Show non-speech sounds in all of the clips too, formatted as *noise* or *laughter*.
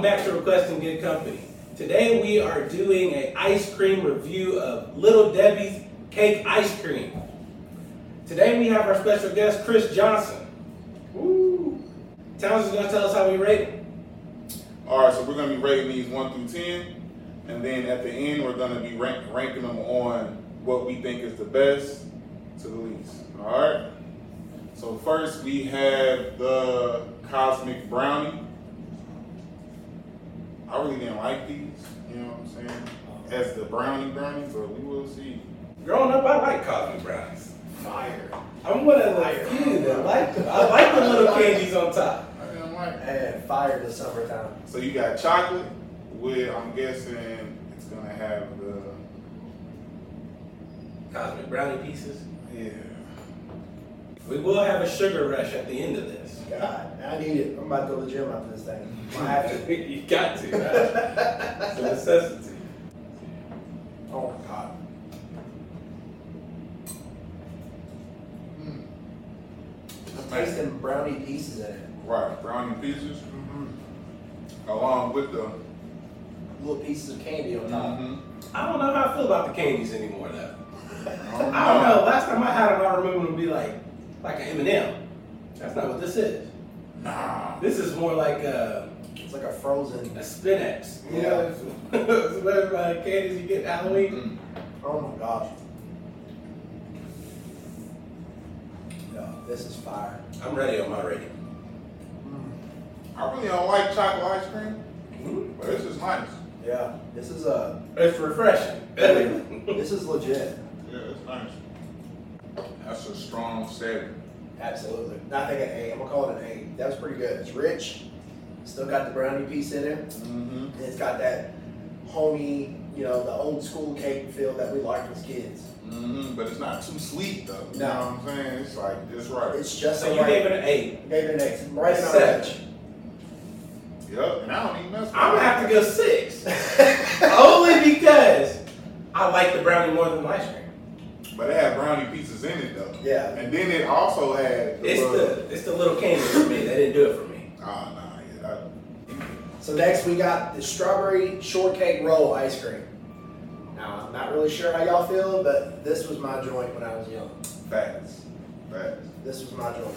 Welcome back to Requesting Good Company. Today we are doing a ice cream review of Little Debbie's Cake Ice Cream. Today we have our special guest, Chris Johnson. Woo! Towns is gonna tell us how we rate it. All right, so we're gonna be rating these one through ten, and then at the end we're gonna be rank, ranking them on what we think is the best to the least. All right. So first we have the Cosmic Brownie. I really didn't like these, you know what I'm saying, as the brownie brownie, but we will see. Growing up, I like cosmic brownies. Fire. I'm one of the few that like them. I like the little candies on top. I didn't like. it. And fire this summertime. So you got chocolate with, I'm guessing it's gonna have the Cosmic brownie pieces. yeah. We will have a sugar rush at the end of this. God, I need it. I'm about to go to the gym after this thing. I have to. *laughs* you got to. Right? It's a necessity. Oh my God. I'm tasting brownie pieces in it. Right, brownie pieces Mm-hmm. along with the. Little pieces of candy on top. Mm-hmm. I don't know how I feel about the candies anymore though. *laughs* I don't know. Last time I had them, I remember them be like like an M&M. That's not what this is. Nah. This is more like a, It's like a frozen. a spinach. You *laughs* know, it's, it's whatever uh, candies you get at Halloween. Mm. Oh my gosh. No, this is fire. I'm ready on my rating. I really don't like chocolate ice cream, Mhm. but this is nice. Yeah, this is a. It's refreshing. *laughs* this is legit. Yeah, it's nice. That's a strong seven. Absolutely. I think an A. I'm gonna call it an A. That was pretty good. It's rich. Still got the brownie piece in it. Mm-hmm. And it's got that homey, you know, the old school cake feel that we liked as kids. Mm-hmm. But it's not too sweet though. You No. know what I'm saying? It's like it's right. It's just so the you right. gave it an eight. gave it an A. It's right in our Seven. Yep. And I don't even mess with I'm gonna have to go six. *laughs* Only because I like the brownie more than the ice cream. But it had brownie pieces in it though. Yeah. And then it also had. It's little- the it's the little candy for me. They didn't do it for me. Ah, nah, yeah. That, So next we got the strawberry shortcake roll ice cream. Now I'm not really sure how y'all feel, but this was my joint when I was young. facts. Facts. This was my joint.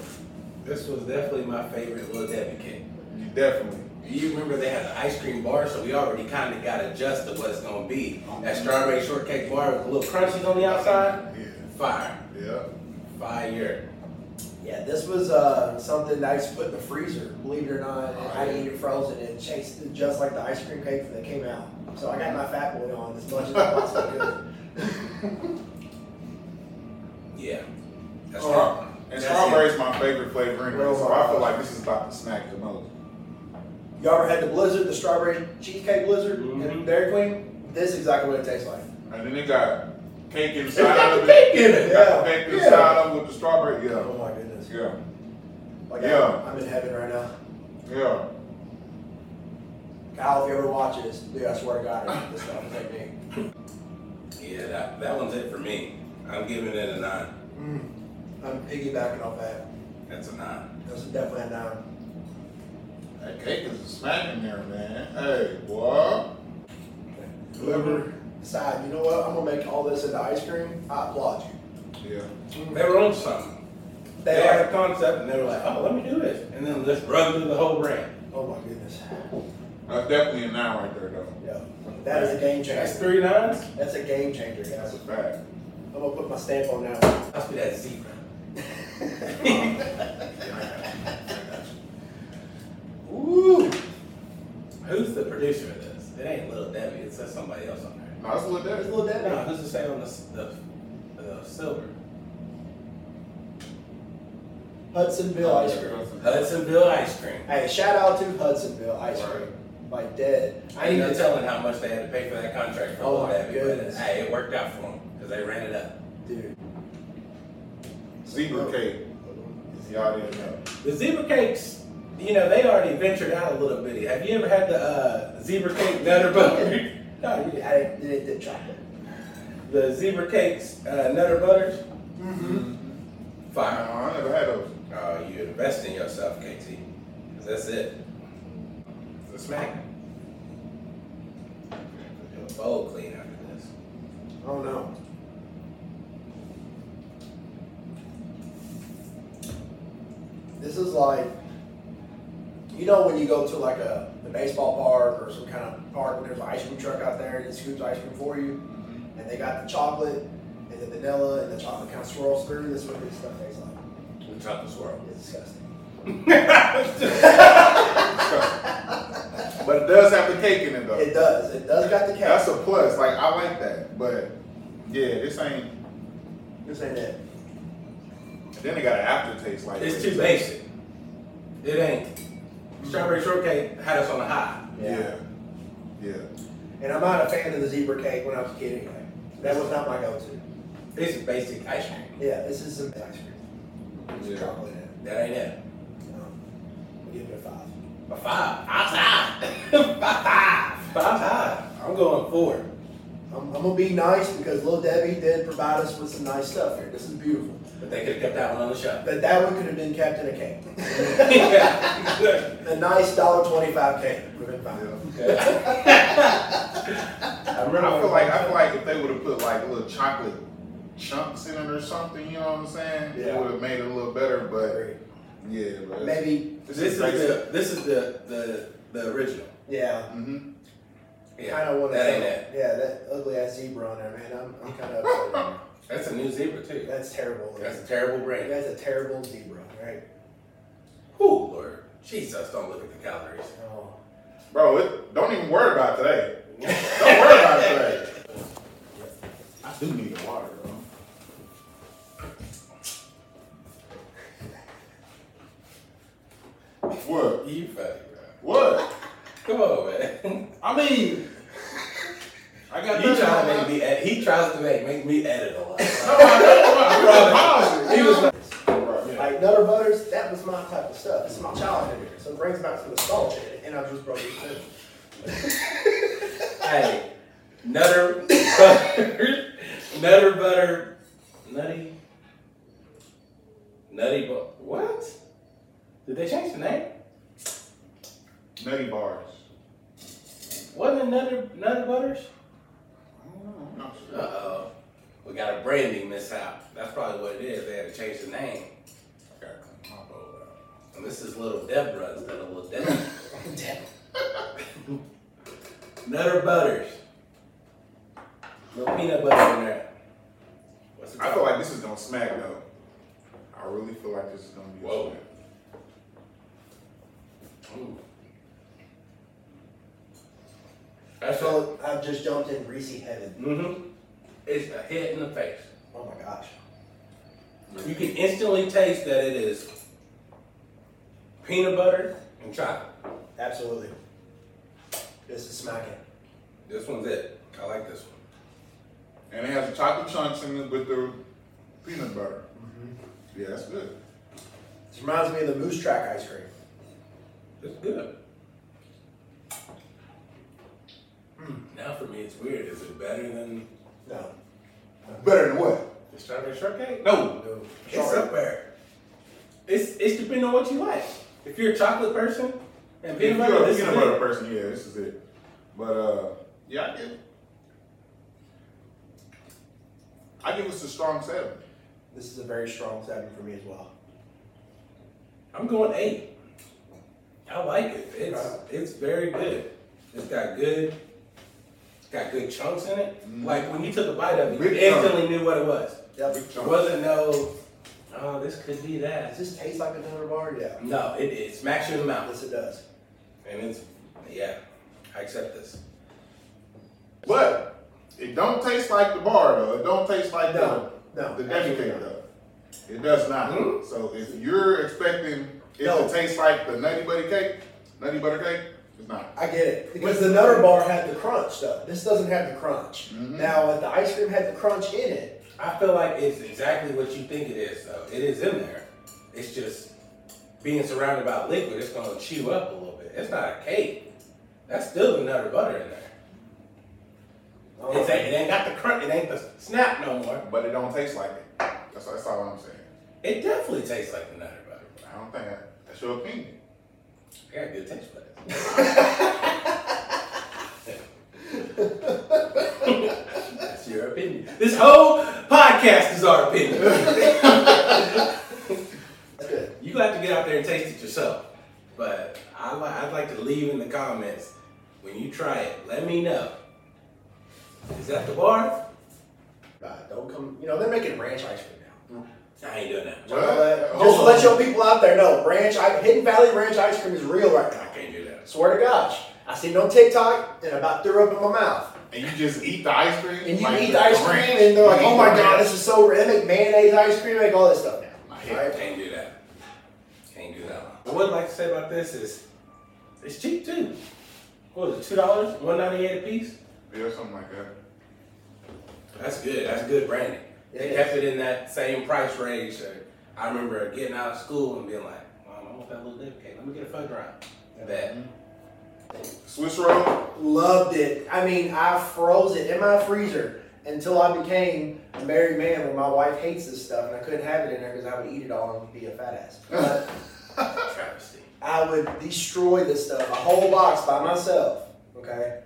This was definitely my favorite little Debbie cake. Definitely. You remember they had an ice cream bar, so we already kind of got adjusted what it's gonna be. That strawberry shortcake bar with the little crunchies on the outside, Yeah. fire, Yeah. fire. Yeah, this was uh, something that I used to put in the freezer, believe it or not. And I eat it frozen and chased it tasted just like the ice cream cake that came out. So I got my fat boy on as much as I possibly could. *laughs* Yeah, that's Stra- right. And That's strawberry is my favorite flavor anyway, Real so I feel like this is about to smack the most. You ever had the blizzard, the strawberry cheesecake blizzard Mhm. in Dairy Queen? This is exactly what it tastes like. And then they got cake It's inside got of the it. cake in it. Got Yeah. the cake Yeah. inside of it with the strawberry. Yeah. Oh my goodness. Yeah. Like Yeah. I'm, I'm in heaven right now. Yeah. Kyle, if you ever watch this, dude, I swear to God, I eat this stuff with technique. Yeah, that, that one's it for me. I'm giving it a nine. Mm. I'm piggybacking off that. That's a nine. That's definitely a nine. That cake is a smacking there, man. Hey, what? Whoever decide, you know what, I'm gonna make all this into ice cream, I applaud you. Yeah. They were on something. They They had a concept and they were like, oh, let me do this. And then just run through the whole brand. Oh my goodness. That's definitely a nine right there, though. Yeah. That is a game That's changer. three nines? That's a game changer, That's a fact. I'm gonna put my stamp on that Must be that zebra. *laughs* *laughs* one. Ooh. Who's the producer of this? It ain't Little Debbie. It says somebody else on there. No, that's a little There's that. a little Debbie. No, who's it say on the, the, the silver? Hudsonville ice cream. Hudsonville ice cream. Hey, shout out to Hudsonville ice cream. Like dead. I ain't no telling how much they had to pay for that contract for Oh Little my Debbie, but hey, it worked out for them because they ran it up. Dude. Zebra cake. Y'all didn't know. The zebra cakes, you know, they already ventured out a little bit. Have you ever had the uh, zebra cake nutter butter? *laughs* no, you I didn't, didn't, didn't chocolate. The zebra cakes uh, nutter butters, Mm-hmm. No, fire. I never had those. Oh, you invest in yourself, KT. 'Cause that's it. The smack. Bowl clean after this. Oh no. This is like, you know, when you go to like a, a baseball park or some kind of park and there's an ice cream truck out there and it scoops ice cream for you, mm-hmm. and they got the chocolate and the vanilla and the chocolate kind of swirls through. This is what this stuff tastes like. The chocolate swirl. It's disgusting. *laughs* But it does have the cake in it though. It does. It does got the cake. That's a plus. Like I like that. But yeah, this ain't. This ain't it. Then it got an aftertaste. Like It's too basic. It ain't. Strawberry shortcake had us on the high. Yeah. Yeah. And I'm not a fan of the zebra cake when I was a kid anyway. That was not my go-to. This is basic ice cream. Yeah, this is some ice cream. Some Yeah. chocolate in it. That ain't it. Um, I'll give it a five. A five. Outside. five. *laughs* Five. Five high. I'm going four. I'm, I'm gonna be nice because Little Debbie did provide us with some nice stuff here. This is beautiful. But they could have kept that one on the shelf. But that one could have been kept in a cake. yeah. Good. a nice dollar twenty-five cake would have been fine. Okay. *laughs* I feel like I feel like if they would have put like little chocolate chunks in it or something, you know what I'm saying? Yeah. It would have made it a little better. But yeah, but Maybe, This is the this is the the the original. yeah. hmm Yeah. Kind of want to. that ain't it. Yeah, that ugly ass zebra on there, man. I'm, I'm *laughs* kind of upset. right. That's a new zebra too. That's terrible. That's a terrible brand. That's a terrible zebra, right? Whew, Lord. Jesus, don't look at the calories. Oh. Bro, it, don't even worry about today. *laughs* Don't worry about today. *laughs* I do need the water, bro. What? You funny, bro. What? Come on, man. I mean, I got You nothing try to make me edit. He tries to make, make me edit a lot. No, I know, I know. *laughs* He was like, Right. Like Nutter Butters, that was my type of stuff. It's my childhood here. So it brings back some nostalgia, and I just broke it too. *laughs* hey, Nutter Butter, Nutter Butter, Nutty, Nutty Bu What? Did they change the name? Nutty bars. Wasn't it Nutter Nutter Butters? I don't know. I'm not Uh oh. we got a branding mishap. That's probably what it is. They had to change the name. I gotta clean my bowl out. And this is Little Deborah instead of Little Debbie. Damn. *laughs* Nutter Butters. No peanut butter in there. What's the I feel like this is gonna smack though. I really feel like this is gonna be a smack. Ooh. That's a, So I've just jumped in greasy heaven. mm-hmm. It's a hit in the face. Oh my gosh. You can instantly taste that it is peanut butter and chocolate. Absolutely. This is smacking. This one's it. I like this one. And it has the chocolate chunks in it with the peanut butter. Yeah, that's good. This reminds me of the Moose Track ice cream. It's good. Now for me, it's weird. Is it better than No. Better than what? the strawberry shortcake? No, No. it's up there. It's it's depending on what you like. If you're a chocolate person and If peanut you're butter, a this peanut is butter it. person, yeah, this is it. But uh, yeah, I give. I give this a strong seven. This is a very strong seven for me as well. I'm going eight. I like it. It's it's very good. It's got good, it's got good chunks in it. Mhm. Like when you took a bite of it, you Big chunk. instantly knew what it was. Yep. Big There wasn't no, oh, this could be Does that. this taste like a Nutter bar? Yeah. No, it, it smacks you in the mouth, Yes, it does. and it's yeah. I accept this. But it don't taste like the bar though. It don't taste like No. No. the the Debbie absolutely cake not. though. It does not. Mhm. So if you're expecting it No. to taste like the Nutty Buddy cake, Nutty Butter cake, it's. I get it. Because the Nutter bar had the crunch though. This doesn't have the crunch. Mhm. Now, if the ice cream had the crunch in it, I feel like it's exactly what you think it is, though. It is in there. It's just being surrounded by liquid. It's gonna chew up a little bit. It's not a cake. That's still the nutter butter in there. It's ain't, it ain't got the crunch. It ain't the snap no more. But it don't taste like it. That's, that's all I'm saying. It definitely tastes like the nutter butter. I don't think that, that's your opinion. I got good taste buds. That's your opinion. This whole podcast is our opinion. You have to get out there and taste it yourself. But I li- I'd like to leave in the comments when you try it. Let me know. Is that the bar? Uh, don't come. You know they're making ranch ice cream now. I ain't doing that. Just to let- Just to let your people out there know, ranch, I, Hidden Valley Ranch ice cream is real right now. I can't do that. Swear to gosh, I seen it on TikTok and I about threw up in my mouth. And you just eat the ice cream? And you Like eat the ice cream, and they're like, "Oh my the god, this is so." They make mayonnaise ice cream, make all this stuff now. I Yeah, head. can't do that. Can't do that. What I would like to say about this is it's cheap too. What was it, two dollars? One ninety eight a piece? Yeah, something like that. That's good. That's good branding. They Yeah. kept it in that same price range. So I remember getting out of school and being like, Mom, I want that little dip cake. Let me get a fudge round. That. Mm-hmm. Swiss roll? Loved it. I mean, I froze it in my freezer until I became a married man where my wife hates this stuff and I couldn't have it in there because I would eat it all and be a fat ass. *laughs* But Travesty. I would destroy this stuff, a whole box by myself. Okay?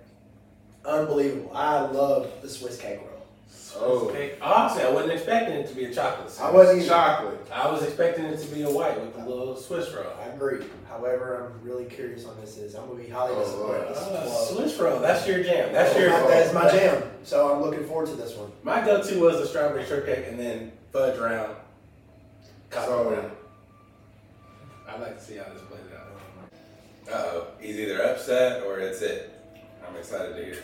Unbelievable. I love the Swiss cake roll. Oh. Okay. Honestly, I wasn't expecting it to be a chocolate. I wasn't either. Chocolate. I was expecting it to be a white with a little Swiss roll. I agree. However, I'm really curious on this is I'm gonna be highly Oh, disappointed. Lord. This is Uh. Swiss roll. That's your jam. That's your. That's my jam. So I'm looking forward to this one. My go-to was the strawberry shortcake and then fudge round, cotton So- round. I'd like to see how this plays out. Uh oh, he's either upset or it's it. I'm excited to hear.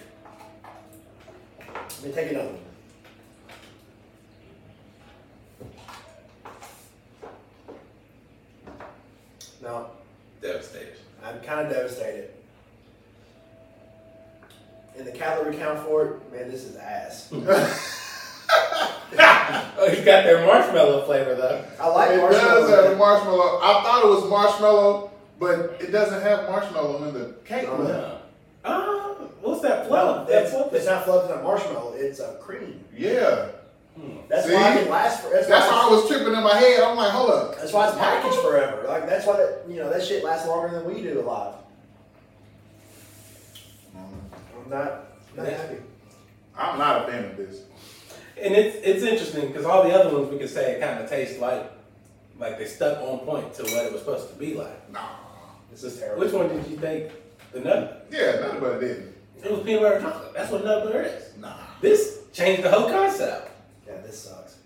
Let me take another one. No, Devastated. I'm kind of devastated. In the calorie count for it, man, this is ass. *laughs* oh, he's got their marshmallow flavor though. I like It marshmallows. does have marshmallow. I thought it was marshmallow, but it doesn't have marshmallow in the cake. Oh, No. Ah, what's that No, fluff? That it's, fluff it's not fluff, it's not marshmallow, it's a cream. Yeah. Hmm. That's See? why it can last for. That's, That's why why I was tripping in my head. I'm like, hold up. That's why it's packaged forever. Like that's why that you know that shit lasts longer than we do alive. Mm-hmm. I'm not not Yeah. happy. I'm not a fan of this. And it's it's interesting because all the other ones we could say it kind of tastes like like they stuck on point to what it was supposed to be like. Nah. This is terrible. Which one did you think? The nut? Yeah, nothing but it didn't. It was peanut butter chocolate. That's what nut butter is. Nah. This changed the whole concept. Yeah, this sucks.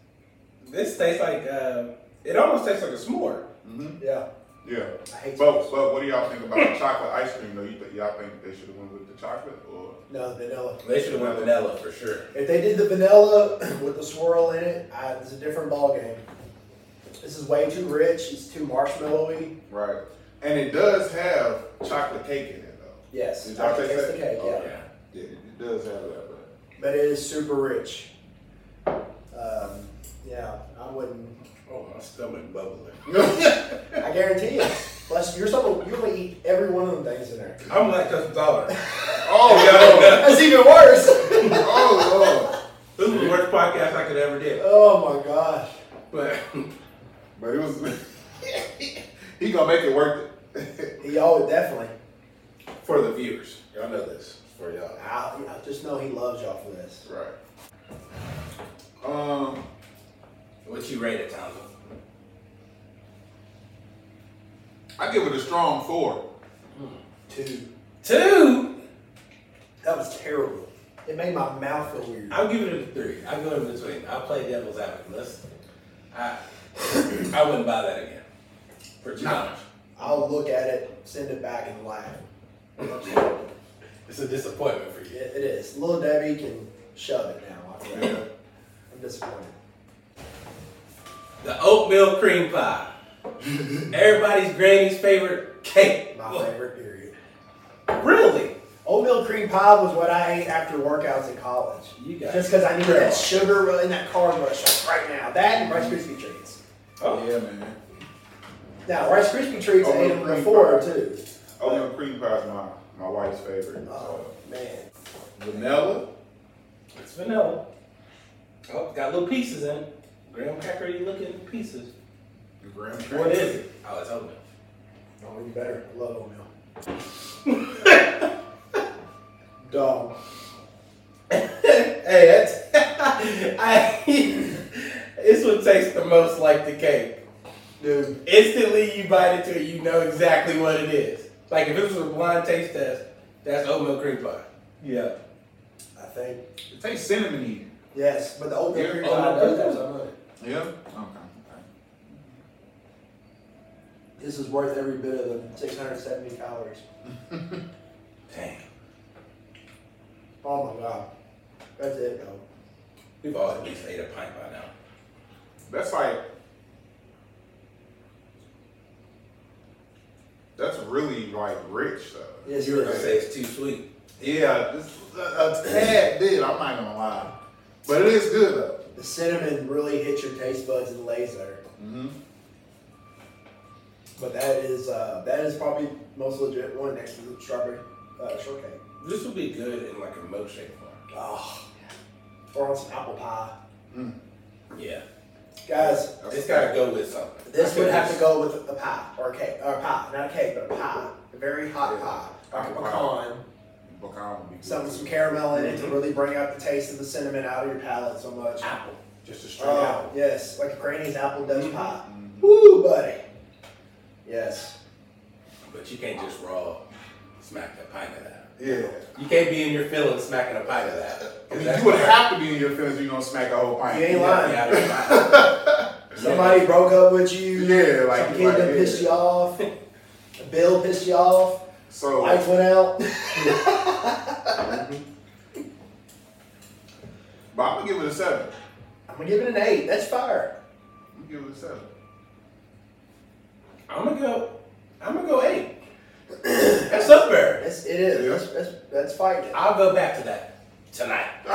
This tastes like uh, it almost tastes like a s'more. Mm-hmm. Yeah, Yeah. I hate But, this. but what do y'all think about the chocolate ice cream though? You th- y'all think they should have went with the chocolate or? No, the vanilla. They should have went vanilla for sure. If they did the vanilla *clears throat* with the swirl in it, I, it's a different ball game. This is way too rich. It's too marshmallowy. Right. And it does have chocolate cake in it though. Yes, Did I y'all can taste taste the that? cake. Oh, Yeah, Yeah. Yeah, it does have that, but. but it is super rich. Yeah, I wouldn't. Oh, my stomach bubbling. *laughs* I guarantee you. Plus, you're someone you only eat every one of them things in there. I'm lactose intolerant. *laughs* oh *laughs* no! That's even worse. oh This was the worst podcast I could ever do. oh my gosh. But lord! But it was. he gonna make it worth it. He always definitely. for the viewers, y'all know this. For y'all. I, I just know he loves y'all for this. right. Um. What you rate it, Townsend? I give it a strong four. Two. Two. That was terrible. It made my mouth feel weird. I'll give it a three. I'll go in between. I'll play devil's advocate. Let's. I. *coughs* I wouldn't buy that again. For two dollars. I'll look at it, send it back, and laugh. It's a disappointment for It, you. it is. Little Debbie can shove it now. I feel. I'm disappointed. The oatmeal cream pie. Everybody's granny's favorite cake. My favorite period. Really? Oatmeal cream pie was what I ate after workouts in college. You got Just because I needed that sugar in that carb rush right now. That and Rice Krispie treats. Oh. Yeah, man. Now, Rice Krispie treats, I ate them before pie. too. Oatmeal cream pie is my my wife's favorite. Oh, man. Vanilla. It's vanilla. Oh, got little pieces in it. Graham cracker you looking pieces. Graham cracker. What is it? Oh, it's oatmeal. Oh, you better. I love oatmeal. *laughs* Dog. *laughs* hey, that's *laughs* I. this one tastes the most like the cake. Dude. Instantly, you bite into it, you know exactly what it is. Like if it was a blind taste test, that's oatmeal cream pie. Yeah. I think. It tastes cinnamony. Yes, but the oatmeal Yeah, cream oatmeal pie does cream have pie. some of it. Yeah. Okay. This is worth every bit of the 670 calories. *laughs* Dang. Oh my god. That's it, though. We've all at least ate a pint by now. That's like. That's really like rich though. Yes, You were gonna say it's too sweet. Yeah, just a, a tad bit. I'm not gonna lie, but it is good though. The cinnamon really hits your taste buds and lays there. Mm-hmm. But that is uh, that is probably most legit one next to the strawberry uh, shortcake. This would be good in like a milkshake form. Oh. Or on some apple pie. Yeah. Guys, It's gotta go with something. this would have to go with a pie or a cake. Or a pie. Not a cake, but a pie. A very hot Yeah. pie. Like a Apple pie. pecan. Pecan would be good. Some, some caramel in it to really bring out the taste of the cinnamon out of your palate so much. apple. Just a straight Oh, apple. yes. Like a granny's apple does Mhm. pie. Mhm. Woo, buddy. Yes. But you can't just raw smack a pint of that. Yeah. You can't be in your feelings smacking a pint of that. I 'Cause mean, that's you would what- have to be in your feelings if you're gonna smack a whole pint. You ain't *laughs* Yeah, lying. yeah, that's fine. Somebody broke up with you. Yeah, like Some kid like, done yeah. pissed you off. A bill pissed you off. So Lights went out. *laughs* Mm-hmm. but I'm gonna give it a seven. I'm gonna give it an eight. That's fire. I'm gonna give it a seven. I'm gonna go. I'm gonna go eight. *clears throat* That's up there. It's, it is. Yeah. That's, that's, that's fighting. I'll go back to that tonight. *laughs*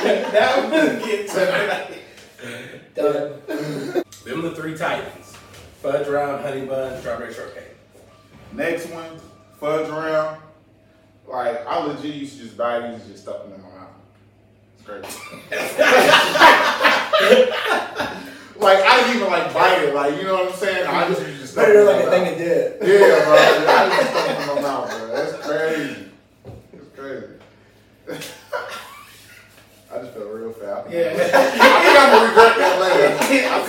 that was get tonight. Done. Them the three titans: fudge round, honey bun, strawberry shortcake. Next one, fudge round. Like I legit used to just buy these and just stuff them in my mouth. It's crazy. *laughs* like I didn't even like bite it. Like you know what I'm saying? I just used to just stuff Better it in like my a thing mouth. of dip. *laughs* Yeah, bro. I just stuff it in my mouth, bro. That's crazy. It's crazy. *laughs* I just felt real fat. Yeah. I think I'm gonna regret that later. I think I'm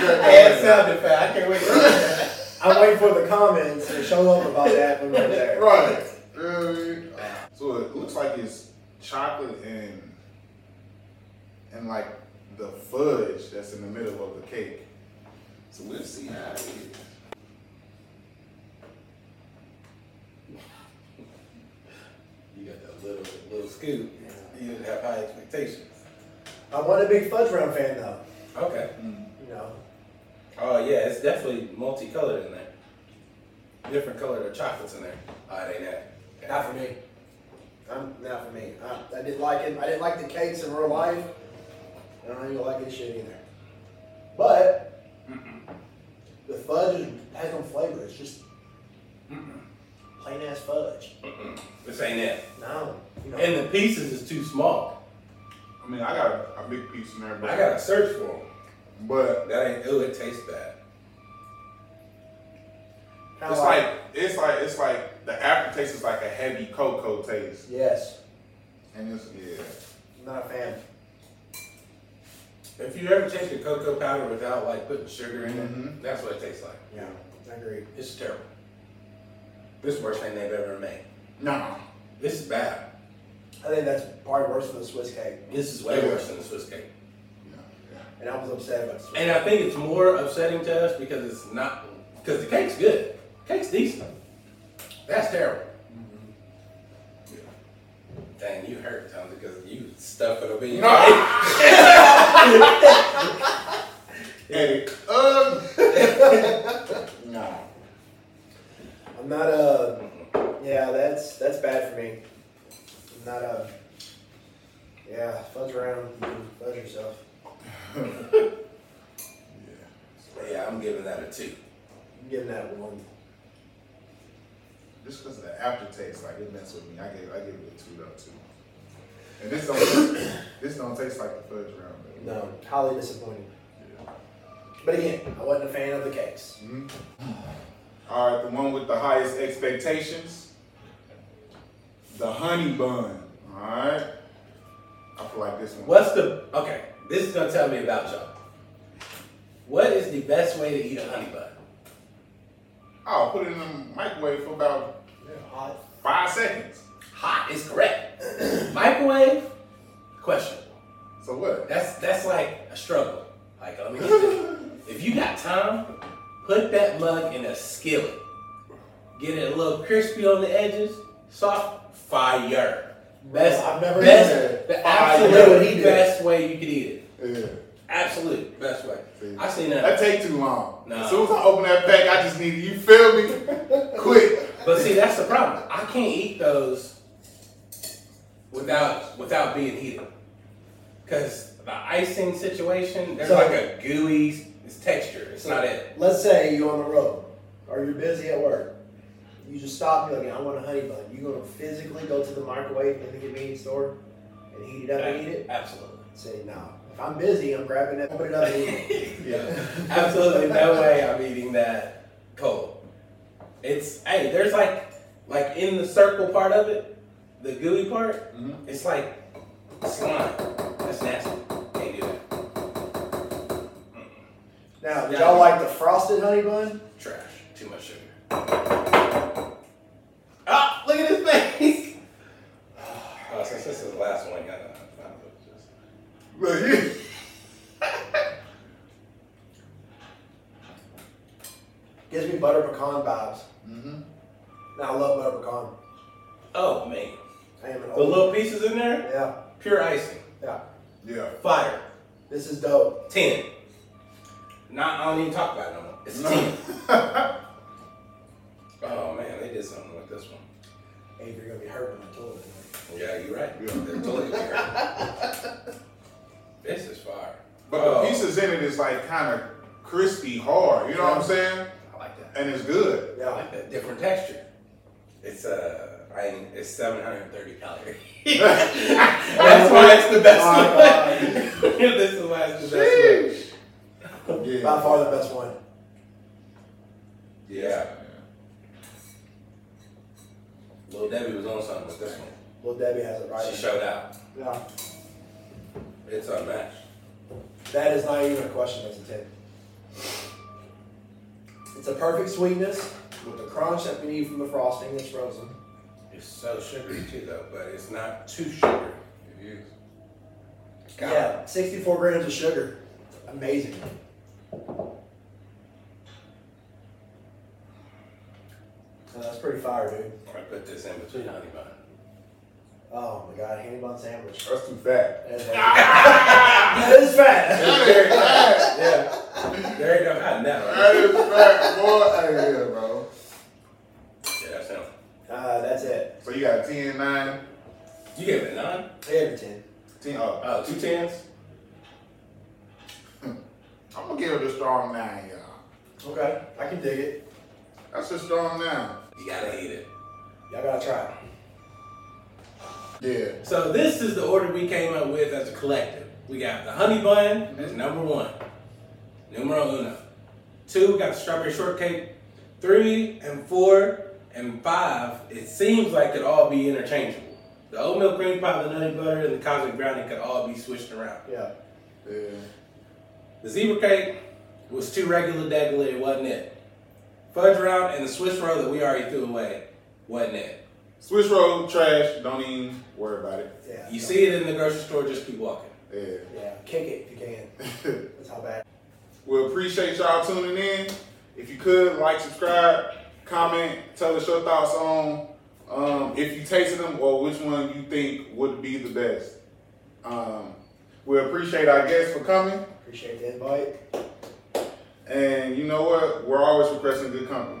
gonna regret Hey, it that later. sounded fat. I can't wait to see that. I'm waiting for the comments to show up about that when we're there. Right. Really? Uh, so it looks like it's chocolate and and like the fudge that's in the middle of the cake. So we'll see how it is. You got that little little scoop. You didn't have high expectations. I wasn't a big fudge round fan though. Okay. You know. Oh yeah, it's definitely multicolored in there. Different colored of chocolates in there. Oh, it ain't that. Not for me. I'm not for me. I, I didn't like it. I didn't like the cakes in real life. I don't even like this shit either. But the fudge is, has no flavor. It's just plain ass fudge. Mm-mm. This ain't it. No. You know. And the pieces is too small. I mean, I got a, a big piece in there, but I gotta search for them. But That ain't. Ooh, it tastes bad. Kinda it's like it's like it's like the aftertaste is like a heavy cocoa taste, yes. and it's yeah. I'm not a fan. If you ever taste your cocoa powder without like putting sugar in it, Mhm. that's what it tastes like. Yeah, I agree. It's terrible. This is the worst thing they've ever made. No. This is bad. I think that's probably worse than the Swiss cake. This is way Yeah. worse than the Swiss cake. Yeah, yeah. And I was upset about And I think it's more upsetting to us because it's not because the cake's good. Cake's decent. That's terrible. Mm-hmm. Dang, you hurt, Tom, because you stuffed it over your. *laughs* Hey, um, *laughs* no. I'm not a. Yeah, that's that's bad for me. I'm not a. Yeah, fudge around, you fudge yourself. Yeah, *laughs* yeah, I'm giving that a two. I'm giving that a one. Just because of the aftertaste, like it messed with me. I gave I gave it a two though too. And this don't *coughs* this don't taste like the fudge round. Though. No, highly disappointing. Yeah. But again, I wasn't a fan of the cakes. Mhm. All right, the one with the highest expectations, the honey bun. All right, I feel like this one. What's the okay? This is gonna tell me about y'all. What is the best way to eat a honey bun? I'll put it in the microwave for about Hot. five seconds. Hot is correct. *clears throat* Microwave, questionable. So what? That's that's like a struggle. Like let me get *laughs* if you got time, put that mug in a skillet. Get it a little crispy on the edges, soft, fire. Best, I've never best, done that. the Fire. absolute What he did. best way you could eat it. Yeah. Absolute best way. See. I seen that. That take too long. Nah. As soon as I open that pack, I just need you feel me? *laughs* Quick. But see, that's the problem. I can't eat those without without being heated. Cause the icing situation, there's So- like a gooey it's texture. It's not it. Let's say you're on the road or you're busy at work. You just stop and you're like, I want a honey bun. You gonna physically go to the microwave in the convenience store and heat it up and eat it? Absolutely. Say no. If I'm busy, I'm grabbing it, open it up and *laughs* eating. Yeah. Absolutely no way I'm eating that cold. It's hey, there's like like in the circle part of it, the gooey part, Mhm. it's like slime. That's nasty. Can't do that. Now, did y'all like the frosted honey bun? Trash. Too much sugar. Ah, look at his face. Oh, since this is the last one, gotta find out what it is. Look, you. Gives me pecan vibes. Mm-hmm. Now I love butter pecan. Oh man, I am an the old. little pieces in there, Yeah, pure icing, yeah. Yeah. fire. This is dope. Ten. Not, I don't even talk about it no more. It's ten. *laughs* Oh man, they did something with this one. Hey, you're gonna be hurt when I told it. Yeah, you're right. Yeah. They're totally right. This is fire. But Oh, the pieces in it is like kind of crispy, hard. You know what I'm saying? I like that. And it's good. I Yeah. like that different texture. It's uh, I ain't, it's 730 calories. *laughs* That's why it's the best Oh, one. *laughs* this is why it's the best one. Yeah. By far the best one. Yeah. Little Debbie was on something with this one. Little Debbie has it right. She showed out. Yeah. It's unmatched. That is not even a question. That's a ten. It's a perfect sweetness with the crunch that we need from the frosting that's frozen. It's so sugary too, though, but it's not too sugary. You Yeah, 64 grams of sugar. Amazing. Oh, that's pretty fire, dude. I put this in between honey bun. Oh my god, honey bun sandwich. That's too fat. That is, *laughs* that is fat. yeah. There ain't no hiding that, right? That is fat, boy. Hey, yeah, bro. Yeah, that's him. Uh, that's it. So you got a 10, 9, You gave it a nine? I gave it a 10. 10. Oh, Oh, two tens? I'm going to give it a strong 9, y'all. Okay, I can dig it. That's a strong 9. You gotta eat it. Y'all gotta try it. Yeah. So this is the order we came up with as a collective. We got the honey bun as number one. Numero uno. Two, we got the strawberry shortcake. Three and four and five, it seems like could all be interchangeable. The oatmeal cream pie, the nutty butter, and the cosmic brownie could all be switched around. Yeah. Yeah. The zebra cake was too regular degular, wasn't it. Fudge round and the Swiss roll that we already threw away wasn't it. Swiss roll, trash. Don't even worry about it. Yeah. You see it in the grocery store, just keep walking. Yeah. Yeah, kick it if you can. *laughs* That's how bad. We appreciate y'all tuning in. If you could, like, subscribe, comment, tell us your thoughts on um, if you tasted them or which one you think would be the best. Um, we appreciate our guests for coming. Appreciate the invite. And you know what? We're always requesting good company.